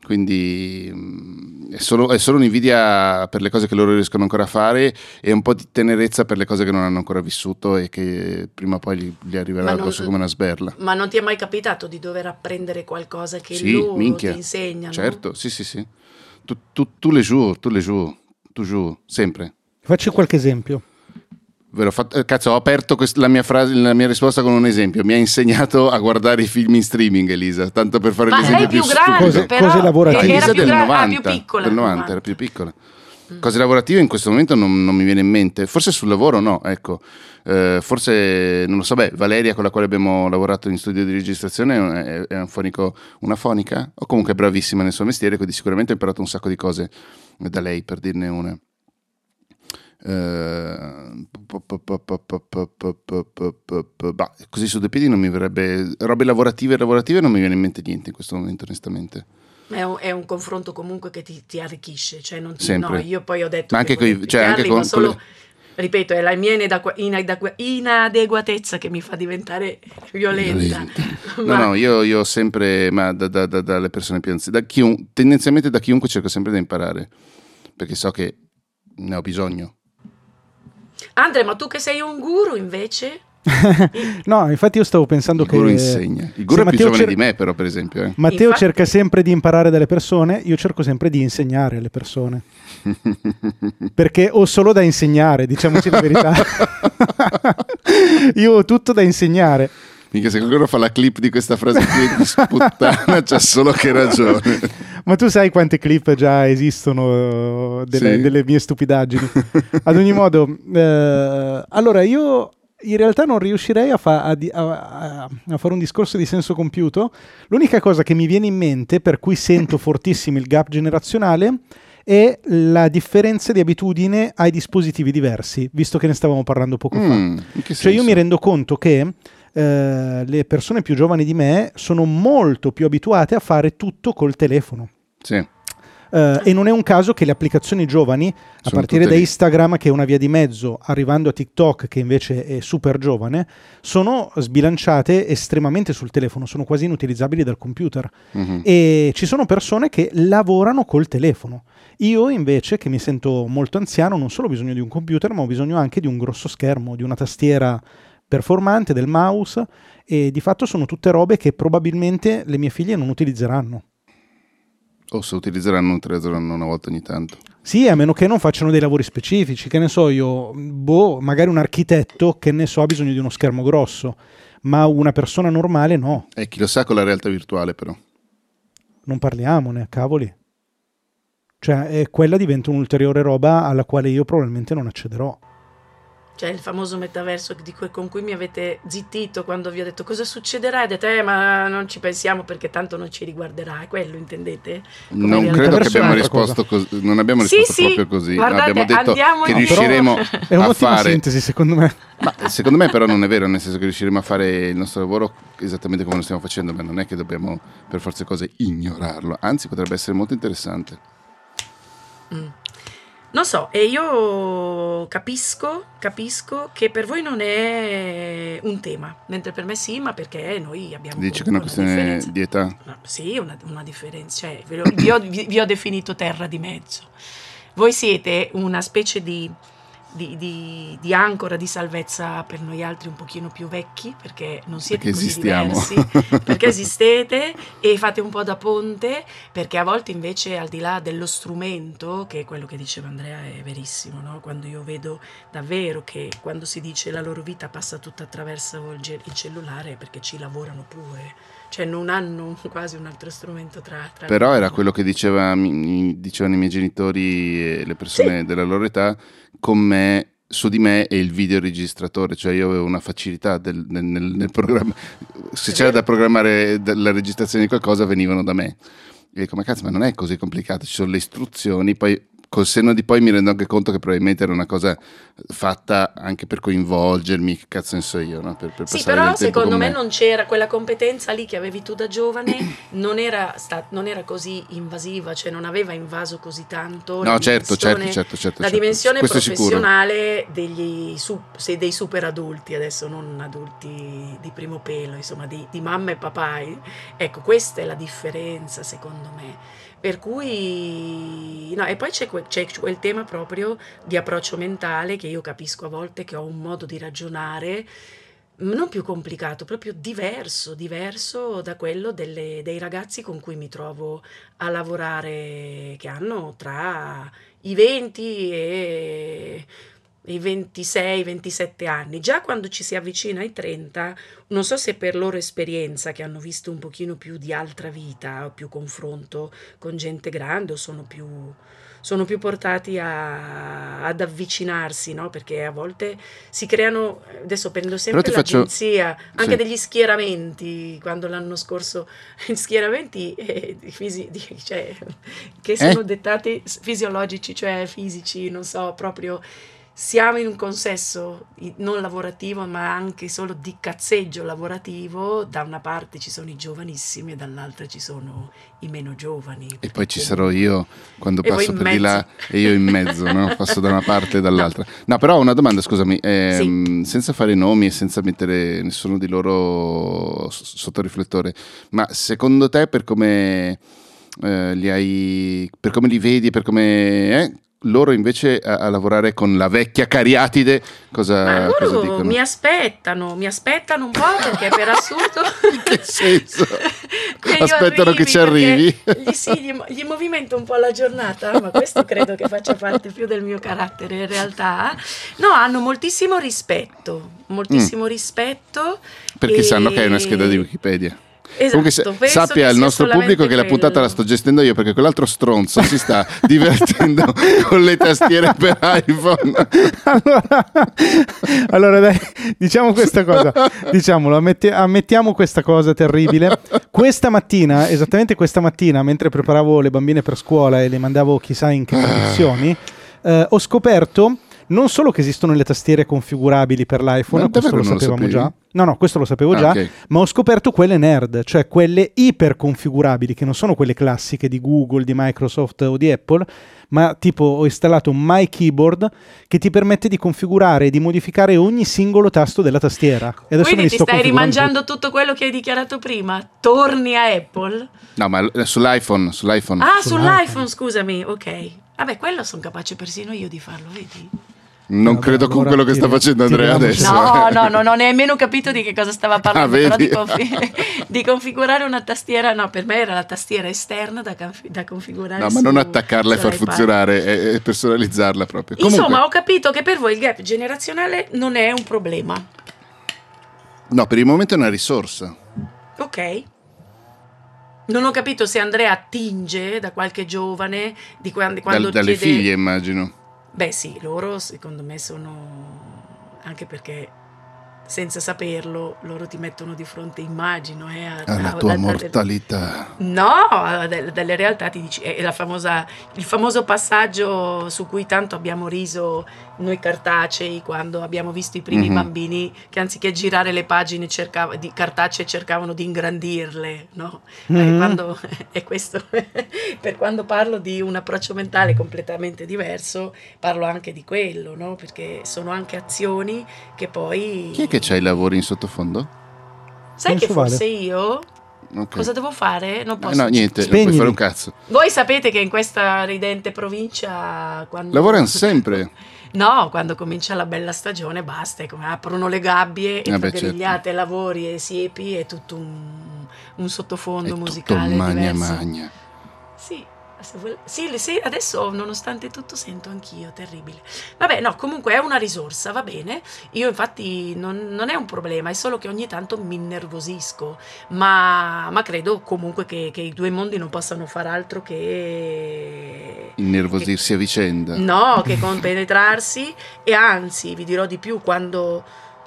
Quindi mm, è solo, è solo un'invidia per le cose che loro riescono ancora a fare e un po' di tenerezza per le cose che non hanno ancora vissuto e che prima o poi gli, gli arriverà addosso come una sberla. Ma non ti è mai capitato di dover apprendere qualcosa che Sì, loro minchia. ti insegnano? Certo, sì, sì, sì. Tu, tu, tu les jours, tu les jours, toujours, sempre. Facci qualche esempio. Ve l'ho fatto- eh, cazzo, ho aperto quest- la, mia frase, la mia risposta con un esempio. Mi ha insegnato a guardare i film in streaming, Elisa, tanto per fare Ma l'esempio più stupido. grande, Cose- però cose lavorative. Elisa più, del gra- ah, 90, più piccola. del 90, era più piccola. Cose lavorative in questo momento non, non mi viene in mente, forse sul lavoro no, ecco. Eh, forse, non lo so, beh, Valeria con la quale abbiamo lavorato in studio di registrazione è, è un fonico, una fonica, o comunque è bravissima nel suo mestiere, quindi sicuramente ho imparato un sacco di cose da lei, per dirne una. Bah, così su due piedi non mi verrebbe robe lavorative lavorative non mi viene in mente niente in questo momento onestamente È un, è un confronto comunque che ti, ti arricchisce. Cioè non ti, no, io poi ho detto Ma anche che coi- cioè, anche con- solo, con ripeto, è la mia inadegua- inadegua- inadeguatezza che mi fa diventare violenta. No, Ma- no, io, io ho sempre, ma da- da- da- dalle persone più anziane, da chiun- tendenzialmente da chiunque cerco sempre di imparare, perché so che ne ho bisogno. Andre, ma tu che sei un guru invece? No, infatti io stavo pensando Il guru che... insegna. Il guru è più giovane cer- di me, però, per esempio. eh. Matteo Infatti- cerca sempre di imparare dalle persone, io cerco sempre di insegnare alle persone. Perché ho solo da insegnare, diciamoci la verità. io ho tutto da insegnare. Mica se qualcuno fa la clip di questa frase qui di sputtana, c'ha solo che ragione. Ma tu sai quante clip già esistono eh, delle, Sì. delle mie stupidaggini? Ad ogni modo, eh, allora io in realtà non riuscirei a, fa- a a- a- fare un discorso di senso compiuto. L'unica cosa che mi viene in mente, per cui sento fortissimo il gap generazionale, è la differenza di abitudine ai dispositivi diversi, visto che ne stavamo parlando poco fa. Mm, che Cioè io mi rendo conto che eh, le persone più giovani di me sono molto più abituate a fare tutto col telefono. Sì. Eh, e non è un caso che le applicazioni giovani, a Sono partire da lì. Instagram, che è una via di mezzo, arrivando a TikTok, che invece è super giovane, sono sbilanciate estremamente sul telefono, sono quasi inutilizzabili dal computer. Mhm. E ci sono persone che lavorano col telefono. Io invece, che mi sento molto anziano, non solo ho bisogno di un computer, ma ho bisogno anche di un grosso schermo, di una tastiera performante, del mouse, e di fatto sono tutte robe che probabilmente le mie figlie non utilizzeranno. O se utilizzeranno, utilizzeranno una volta ogni tanto. Sì, a meno che non facciano dei lavori specifici, che ne so io, boh, magari un architetto che ne so ha bisogno di uno schermo grosso, ma una persona normale no, E chi lo sa con la realtà virtuale, però. non parliamone, cavoli. Cioè, eh, quella diventa un'ulteriore roba alla quale io probabilmente non accederò. Cioè il famoso metaverso di cui- con cui mi avete zittito quando vi ho detto cosa succederà e dite eh, ma non ci pensiamo perché tanto non ci riguarderà, è quello intendete? Come non credo che abbiamo risposto così. Non abbiamo Sì, risposto sì, proprio così. guardate, abbiamo detto che in- riusciremo È a fare. sintesi, secondo me. Ma secondo me però non è vero, nel senso che riusciremo a fare il nostro lavoro esattamente come lo stiamo facendo, ma non è che dobbiamo per forza cose ignorarlo, anzi potrebbe essere molto interessante. Non so, e io capisco, capisco che per voi non è un tema, mentre per me sì, ma perché noi abbiamo Dici che è una questione differenza. di età? No, sì, una, una differenza. Cioè, vi, ho, vi- vi ho definito terra di mezzo. Voi siete una specie di, di- di- di ancora di salvezza per noi altri un pochino più vecchi, perché non siete Perché così esistiamo. diversi, perché esistete e fate un po' da ponte, perché a volte invece al di là dello strumento, che è quello che diceva Andrea, è verissimo, no? quando io vedo davvero che quando si dice la loro vita passa tutta attraverso il, il cellulare perché ci lavorano pure, cioè non hanno quasi un altro strumento tra, tra Però era quello che diceva, mi- dicevano i miei genitori e le persone della loro età, con me su di me e il videoregistratore, cioè io avevo una facilità del, nel, nel, nel programma, se c'era da programmare la registrazione di qualcosa venivano da me. E dico, ma cazzo, ma non è così complicato, ci sono le istruzioni, poi col senno di poi mi rendo anche conto che probabilmente era una cosa fatta anche per coinvolgermi, che cazzo ne so io, no? per, per sì, però secondo me, me, non c'era quella competenza lì che avevi tu da giovane, non era, sta, non era così invasiva, cioè non aveva invaso così tanto no, certo, certo, certo, certo, la certo. dimensione professionale degli, dei super adulti, adesso non adulti di primo pelo, insomma di, di mamma e papà. Ecco, questa è la differenza secondo me. Per cui, no, e poi c'è quel, c'è quel tema proprio di approccio mentale che io capisco a volte che ho un modo di ragionare non più complicato, proprio diverso, diverso da quello delle, dei ragazzi con cui mi trovo a lavorare, che hanno tra i 20 e i 26-27 anni, già quando ci si avvicina ai 30, non so se per loro esperienza che hanno visto un pochino più di altra vita, più confronto con gente grande o sono più, sono più portati a, ad avvicinarsi, no? perché a volte si creano, adesso prendo sempre l'agenzia, faccio... anche sì. degli schieramenti, quando l'anno scorso, schieramenti eh, fisi, cioè, che sono eh? dettati fisiologici, cioè fisici, non so, proprio siamo in un consesso non lavorativo ma anche solo di cazzeggio lavorativo, da una parte ci sono i giovanissimi e dall'altra ci sono i meno giovani. E poi ci sarò io quando passo per mezzo. di là e io in mezzo, no? passo da una parte e dall'altra. No, no però ho una domanda, scusami, ehm, sì. senza fare nomi e senza mettere nessuno di loro sotto riflettore, ma secondo te per come... Eh, li hai, per come li vedi, per come eh, loro invece a, a, lavorare con la vecchia Cariatide cosa, Ma loro cosa dicono? mi aspettano, mi aspettano un po' perché per assurdo... In che senso? che aspettano che ci arrivi? Gli, sì, gli, gli, movimento un po' la giornata, ma questo credo che faccia parte più del mio carattere in realtà. No, hanno moltissimo rispetto, moltissimo mm. rispetto. Perché e... sanno che è una scheda di Wikipedia. Esatto, Comunque sappia il nostro pubblico che quello. la puntata la sto gestendo io perché quell'altro stronzo si sta divertendo con le tastiere per iPhone. allora, allora, dai, diciamo questa cosa, diciamolo, ammette, ammettiamo questa cosa terribile. Questa mattina, esattamente questa mattina, mentre preparavo le bambine per scuola e le mandavo chissà in che condizioni, eh, ho scoperto non solo che esistono le tastiere configurabili per l'iPhone, questo lo sapevamo lo già. No, no, questo lo sapevo ah, già, okay. ma ho scoperto quelle nerd, cioè quelle iper configurabili, che non sono quelle classiche di Google, di Microsoft o di Apple, ma tipo ho installato un My Keyboard che ti permette di configurare e di modificare ogni singolo tasto della tastiera. E adesso Quindi ti stai rimangiando tutto quello che hai dichiarato prima? Torni a Apple? No, ma sull'iPhone, sull'iPhone. Ah, sull'iPhone, sull'iPhone scusami, ok. Vabbè, quello sono capace persino io di farlo, vedi? Non no, credo con quello che sta facendo Andrea adesso. No, no, non ho nemmeno capito di che cosa stava parlando. Ah, però di, confi- di, configurare una tastiera, no, per me era la tastiera esterna da, conf- da configurare. No, ma non attaccarla e far funzionare e, e personalizzarla proprio. Comunque, Insomma, ho capito che per voi il gap generazionale non è un problema. No, per il momento è una risorsa. Ok. Non ho capito se Andrea attinge da qualche giovane di quando, quando Dal, dalle chiede... figlie, immagino. Beh sì, loro secondo me sono anche perché senza saperlo loro ti mettono di fronte, immagino, eh, a, alla tua a, mortalità. no, delle, delle realtà ti dici, è famosa, il famoso passaggio su cui tanto abbiamo riso noi cartacei quando abbiamo visto i primi mm-hmm. bambini che anziché girare le pagine cercav- di cartacee cercavano di ingrandirle, no? Mm-hmm. Eh, quando, è questo, per quando parlo di un approccio mentale completamente diverso, parlo anche di quello, no? Perché sono anche azioni che poi... Chi è che c'ha i lavori in sottofondo? Sai non che forse vale. io Okay. Cosa devo fare? Non posso. Eh no, niente, Spegnimi. non puoi fare un cazzo. Voi sapete che in questa ridente provincia. Quando... Lavorano sempre. No, quando comincia la bella stagione basta, è come aprono le gabbie e Vabbè, certo. lavori e siepi è tutto un, un sottofondo è musicale tutto magna diverso. magna. Sì, Sì, sì, adesso nonostante tutto sento anch'io, terribile. Vabbè, no, comunque è una risorsa, va bene. Io infatti non, non è un problema, è solo che ogni tanto mi innervosisco, ma, ma credo comunque che, che, i due mondi non possano far altro che... Innervosirsi che, a vicenda. No, che compenetrarsi e anzi, vi dirò di più, quando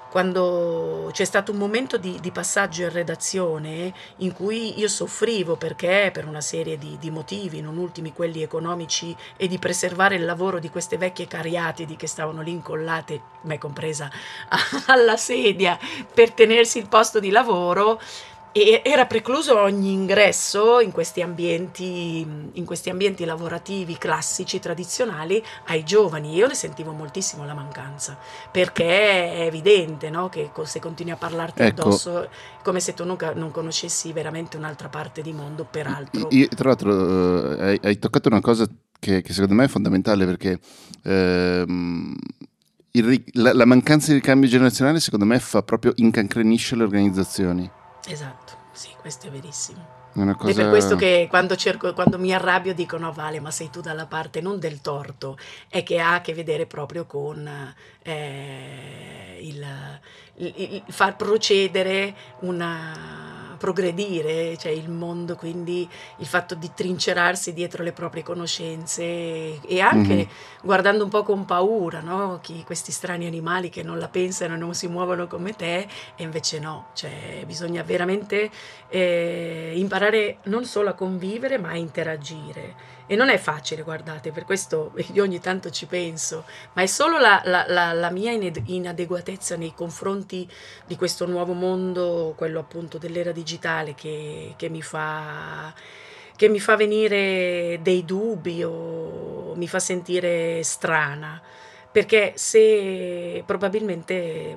quando c'è stato un momento di, di, passaggio in redazione in cui io soffrivo perché per una serie di, di, motivi, non ultimi quelli economici e di preservare il lavoro di queste vecchie cariatidi che stavano lì incollate, me compresa, alla sedia per tenersi il posto di lavoro, e era precluso ogni ingresso in questi, ambienti, in questi ambienti lavorativi classici, tradizionali, ai giovani. Io ne sentivo moltissimo la mancanza, perché è evidente no? che se continui a parlarti ecco. addosso è come se tu non, non, conoscessi veramente un'altra parte di mondo, peraltro. Io, tra l'altro uh, hai, hai, toccato una cosa che, che, secondo me è fondamentale, perché... Uh, il, la, la mancanza di ricambio generazionale secondo me fa proprio incancrenisce le organizzazioni Esatto, sì, questo è verissimo. È, cosa... è per questo che quando, cerco, quando mi arrabbio dico no Vale ma sei tu dalla parte non del torto è che ha a che vedere proprio con eh, il, il, il, far procedere una progredire, cioè il mondo, quindi il fatto di trincerarsi dietro le proprie conoscenze e anche mm-hmm. guardando un po' con paura, no? Chi, questi strani animali che non la pensano e non si muovono come te e invece no, cioè bisogna veramente eh, imparare non solo a convivere ma a interagire e non è facile, guardate, per questo io ogni tanto ci penso, ma è solo la, la, la, la mia inadeguatezza nei confronti di questo nuovo mondo, quello appunto dell'era digitale, che, che mi fa che mi fa venire dei dubbi o mi fa sentire strana, perché se probabilmente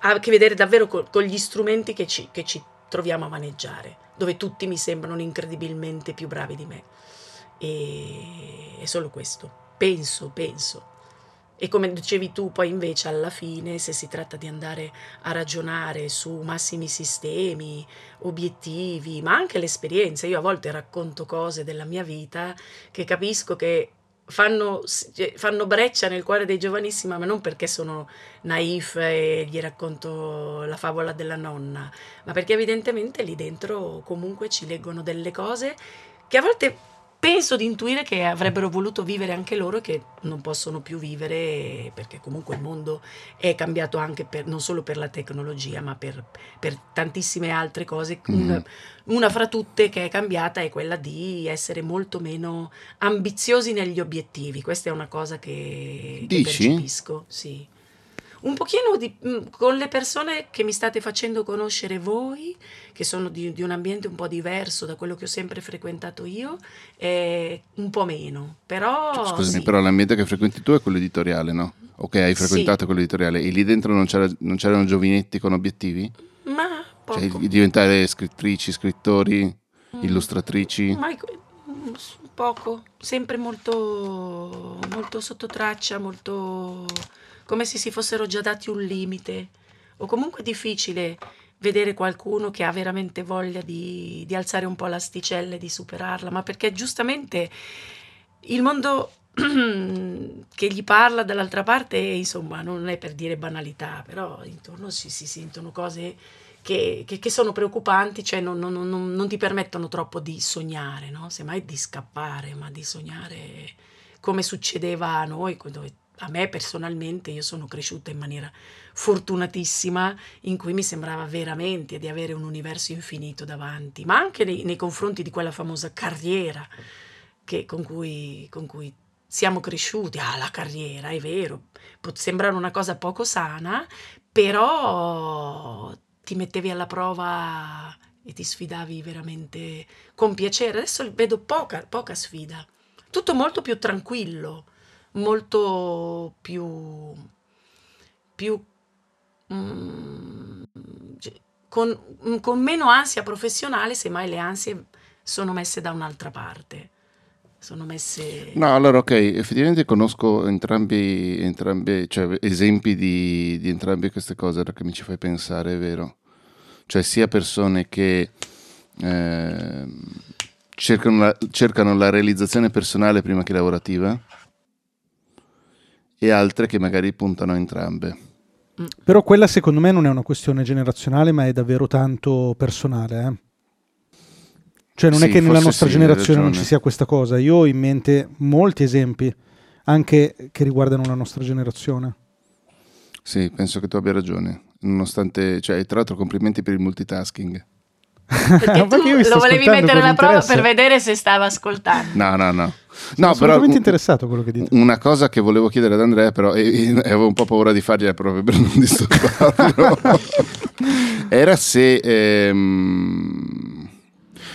ha a che vedere davvero con, con gli strumenti che ci, che ci troviamo a maneggiare, dove tutti mi sembrano incredibilmente più bravi di me. E è solo questo. Penso, penso. E come dicevi tu, poi invece alla fine, se si tratta di andare a ragionare su massimi sistemi, obiettivi, ma anche l'esperienza, io a volte racconto cose della mia vita che capisco che fanno, cioè, fanno breccia nel cuore dei giovanissimi, ma non perché sono naif e gli racconto la favola della nonna, ma perché evidentemente lì dentro comunque ci leggono delle cose che a volte penso di intuire che avrebbero voluto vivere anche loro e che non possono più vivere perché comunque il mondo è cambiato anche per, non solo per la tecnologia ma per, per tantissime altre cose. Mm. Una, una, fra tutte che è cambiata è quella di essere molto meno ambiziosi negli obiettivi. Questa è una cosa che, che percepisco. Sì un pochino di, mm, con le persone che mi state facendo conoscere voi, che sono di, di, un ambiente un po' diverso da quello che ho sempre frequentato io, eh, un po' meno. Però, cioè, scusami, sì. però l'ambiente che frequenti tu è quello editoriale, no? Ok, hai frequentato sì. quello editoriale e lì dentro non, c'era, non, c'erano giovinetti con obiettivi? Ma poco. Cioè, diventare scrittrici, scrittori, mm. illustratrici? Ma poco, sempre molto, molto sotto traccia, molto come se si fossero già dati un limite, o comunque è difficile vedere qualcuno che ha veramente voglia di, di alzare un po' l'asticella e di superarla, ma perché giustamente il mondo che gli parla dall'altra parte, insomma, non è per dire banalità, però intorno si, si sentono cose che, che, che, sono preoccupanti, cioè non, non, non, non, ti permettono troppo di sognare, no? semmai di scappare, ma di sognare come succedeva a noi, dove a me personalmente io sono cresciuta in maniera fortunatissima in cui mi sembrava veramente di avere un universo infinito davanti, ma anche nei, nei confronti di quella famosa carriera che, con, cui, con, cui, siamo cresciuti. Ah, la carriera, è vero, può sembrare una cosa poco sana, però ti mettevi alla prova e ti sfidavi veramente con piacere. Adesso vedo poca, poca sfida, tutto molto più tranquillo molto più, più mm, con, mm, con, meno ansia professionale, semmai le ansie sono messe da un'altra parte. Sono messe... No, allora ok, effettivamente conosco entrambi, entrambi cioè, esempi di, di entrambe queste cose che mi ci fai pensare, è vero. Cioè sia persone che... Eh, cercano la, cercano la realizzazione personale prima che lavorativa e altre che magari puntano a entrambe. Però quella secondo me non è una questione generazionale, ma è davvero tanto personale. Eh? Cioè non Sì, è che nella nostra sì, generazione non ci sia questa cosa. Io ho in mente molti esempi, anche che riguardano la nostra generazione. Sì, penso che tu abbia ragione. Nonostante, cioè, tra l'altro, complimenti per il multitasking. Perché tu sto lo volevi mettere alla prova per vedere se stava ascoltando. No, no, no. Sono No, però assolutamente un- interessato a quello che dite. una cosa che volevo chiedere ad Andrea, però, e, e avevo un po' paura di fargliela proprio per non disturbarlo, era se, ehm,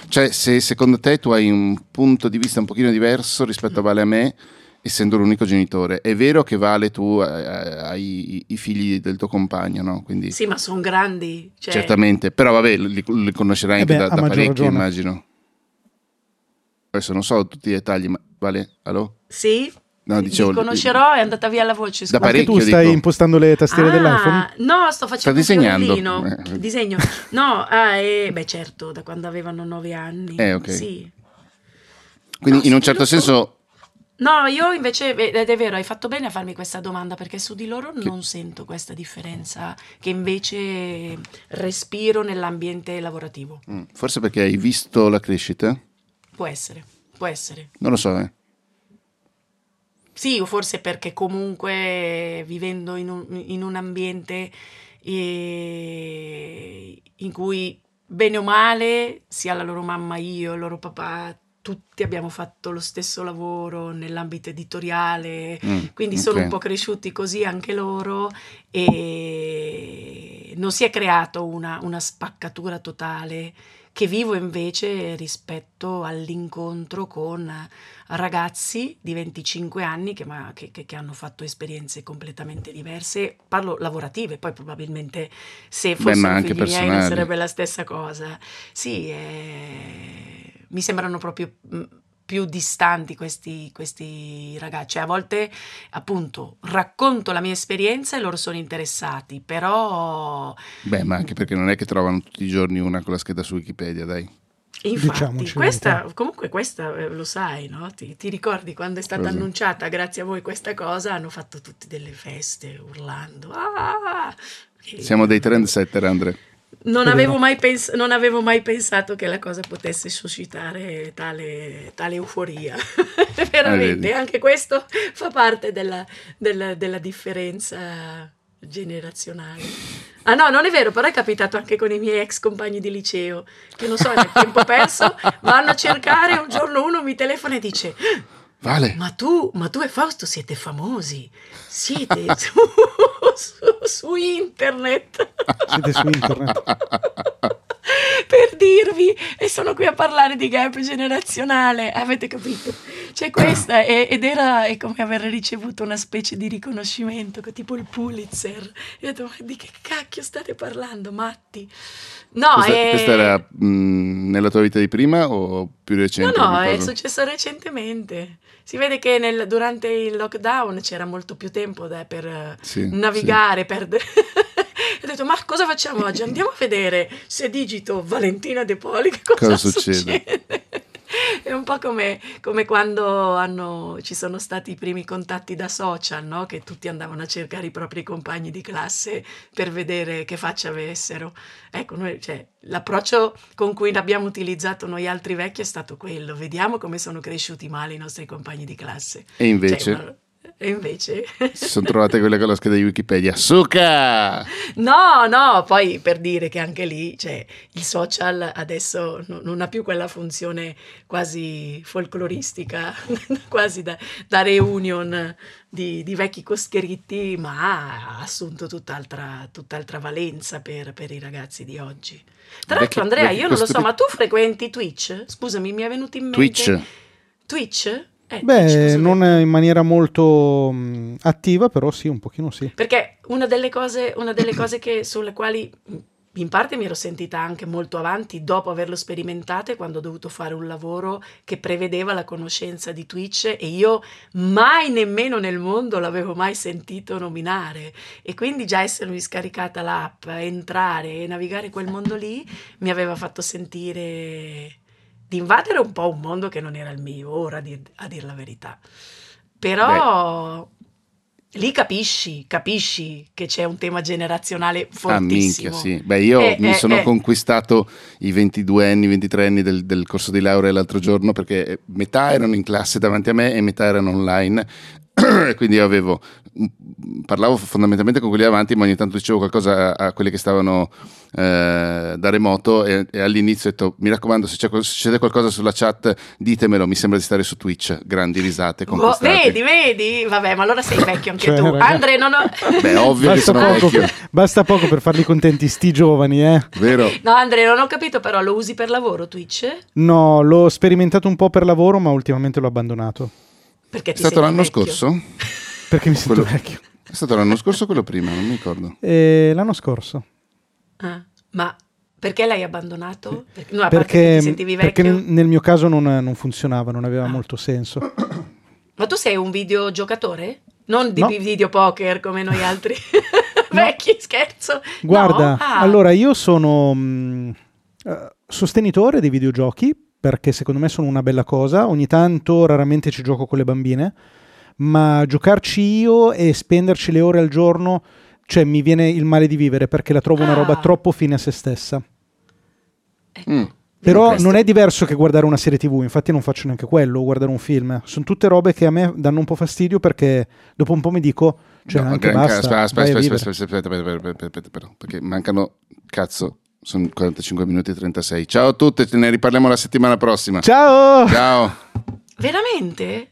cioè, se secondo te tu hai un punto di vista un pochino diverso rispetto a Vale a me, essendo l'unico genitore. È vero che Vale tu eh, hai i, figli del tuo compagno, no? Quindi, Sì, ma sono grandi. Cioè, certamente, però vabbè, li, li conoscerai Eh anche beh, da, da parecchio, ragione. immagino. Adesso non so tutti i dettagli, ma Vale, allo? Sì, No, dicevo, li conoscerò, è andata via la voce. Da scusa. Anche tu parecchio, stai dico. impostando le tastiere Ah, dell'iPhone? No, sto facendo Sta disegnando. Eh. Disegno. No, ah, eh, beh certo, da quando avevano nove anni. Eh, ok. Sì. Quindi No, in un certo senso No, io invece, ed è vero, hai fatto bene a farmi questa domanda perché su di loro non sento questa differenza che invece respiro nell'ambiente lavorativo. Mm, Forse perché hai visto la crescita? Può essere, può essere. Non lo so, eh. Sì, o forse perché comunque vivendo in un, in un ambiente eh, in cui bene o male, sia la loro mamma, io, il loro papà, tutti abbiamo fatto lo stesso lavoro nell'ambito editoriale, Mm, quindi sono ok. un po' cresciuti così anche loro e non si è creato una, una spaccatura totale che vivo invece rispetto all'incontro con ragazzi di 25 anni che, ma- che- che- hanno fatto esperienze completamente diverse, parlo lavorative, poi probabilmente se Beh, fossero anche figli miei non sarebbe la stessa cosa. Sì, eh, mi sembrano proprio mh, più distanti questi, questi ragazzi. Cioè, a volte appunto racconto la mia esperienza e loro sono interessati, però Beh, ma anche perché non è che trovano tutti i giorni una con la scheda su Wikipedia, dai. Infatti, Diciamoci questa, comunque questa eh, lo sai, no? Ti, ti ricordi quando è stata Cosa? annunciata, grazie a voi questa cosa, hanno fatto tutte delle feste urlando. "Ah!" Siamo dei trendsetter, Andre. Non, avevo pens- non avevo mai pensato che la cosa potesse suscitare tale, tale euforia. Ah, Veramente, vedi. anche questo fa parte della, della- della differenza generazionale. Ah no, non è vero, però è capitato anche con i miei ex compagni di liceo, che non so, nel tempo perso, vanno a cercare, un giorno uno mi telefona e dice Vale. ma tu, ma tu e Fausto siete famosi, siete su, su- su internet. Siete su internet. per dirvi e sono qui a parlare di gap generazionale avete capito c'è questa e- ed era è come aver ricevuto una specie di riconoscimento che- tipo il Pulitzer e ho detto ma di che cacchio state parlando matti no questa, è... questa era mh, nella tua vita di prima o più No, recente? no, come è successo recentemente. Si vede che nel- durante il lockdown c'era molto più tempo da- per eh, Sì, navigare, per... ho detto, ma cosa facciamo oggi? Andiamo a vedere se digito Valentina De Poli, che cosa, Cosa succede? succede? È un po' come, come quando hanno- ci sono stati i primi contatti da social, no? che tutti andavano a cercare i propri compagni di classe per vedere che faccia avessero. Ecco, noi, cioè, l'approccio con cui l'abbiamo utilizzato noi altri vecchi è stato quello. Vediamo come sono cresciuti male i nostri compagni di classe. E invece Cioè, e invece... si sono trovate quelle con la scheda di Wikipedia. Suca! No, no, poi per dire che anche lì, cioè, il social adesso no- non ha più quella funzione quasi folcloristica, quasi da, da reunion di, di vecchi coscheritti, ma ha assunto tutt'altra, tutt'altra valenza per, per i ragazzi di oggi. Tra l'altro, Andrea, io non lo so, ma tu frequenti Twitch? Scusami, mi è venuto in mente... Twitch. Twitch? Eh, Beh, non in maniera molto mh, attiva, però sì, un pochino sì. Perché una delle cose, una delle cose che, sulle quali mh, in parte mi ero sentita anche molto avanti dopo averlo sperimentato quando ho dovuto fare un lavoro che prevedeva la conoscenza di Twitch e io mai nemmeno nel mondo l'avevo mai sentito nominare e quindi già essermi scaricata l'app, entrare e navigare quel mondo lì mi aveva fatto sentire di invadere un po' un mondo che non era il mio, ora a dir, a dir la verità. Però lì capisci, capisci che c'è un tema generazionale Ah, fortissimo. minchia, sì. Beh, io Eh, mi eh, sono eh. conquistato i 22 anni, 23 anni del, del corso di laurea l'altro giorno perché metà erano in classe davanti a me e metà erano online. Quindi io avevo, parlavo fondamentalmente con quelli davanti, ma ogni tanto dicevo qualcosa a, a quelli che stavano eh, da remoto e, e all'inizio ho detto, mi raccomando, se, se succede qualcosa sulla chat, ditemelo, mi sembra di stare su Twitch, grandi risate Oh, vedi, vedi? Vabbè, ma allora sei vecchio anche Cioè, tu. raga- Andre, non ho... Beh, ovvio che Basta sono poco, vecchio, per, basta poco per farli contenti, sti giovani, eh. vero? No, Andre, non ho capito, però lo usi per lavoro Twitch? No, l'ho sperimentato un po' per lavoro, ma ultimamente l'ho abbandonato. Perché È ti stato senti l'anno vecchio? scorso? Perché mi sento Quello- vecchio. È stato l'anno scorso o quello prima? Non mi ricordo. E l'anno scorso. Ah, ma perché l'hai abbandonato? Perché, no, Perché, perché vecchio. nel, nel mio caso non, non funzionava, non aveva Ah. molto senso. Ma tu sei un videogiocatore? Non di No. videopoker come noi altri vecchi, scherzo. Guarda, No? Ah. allora io sono mh, eh, sostenitore dei videogiochi perché secondo me sono una bella cosa. Ogni tanto, raramente ci gioco con le bambine, ma giocarci io e spenderci le ore al giorno, cioè mi viene il male di vivere perché la trovo una Ah. roba troppo fine a se stessa. Ecco. Mm. Però non è diverso che guardare una serie TV, infatti non faccio neanche quello, o guardare un film. Sono tutte robe che a me danno un po' fastidio perché dopo un po' mi dico, cioè No, anche basta, aspetta, aspetta, aspetta, vivere. aspetta, aspetta, aspetta, aspetta, aspetta, aspetta, però, perché mancano, cazzo, sono 45 minuti e 36. Ciao a tutti, ne riparliamo la settimana prossima. Ciao! Ciao. Veramente?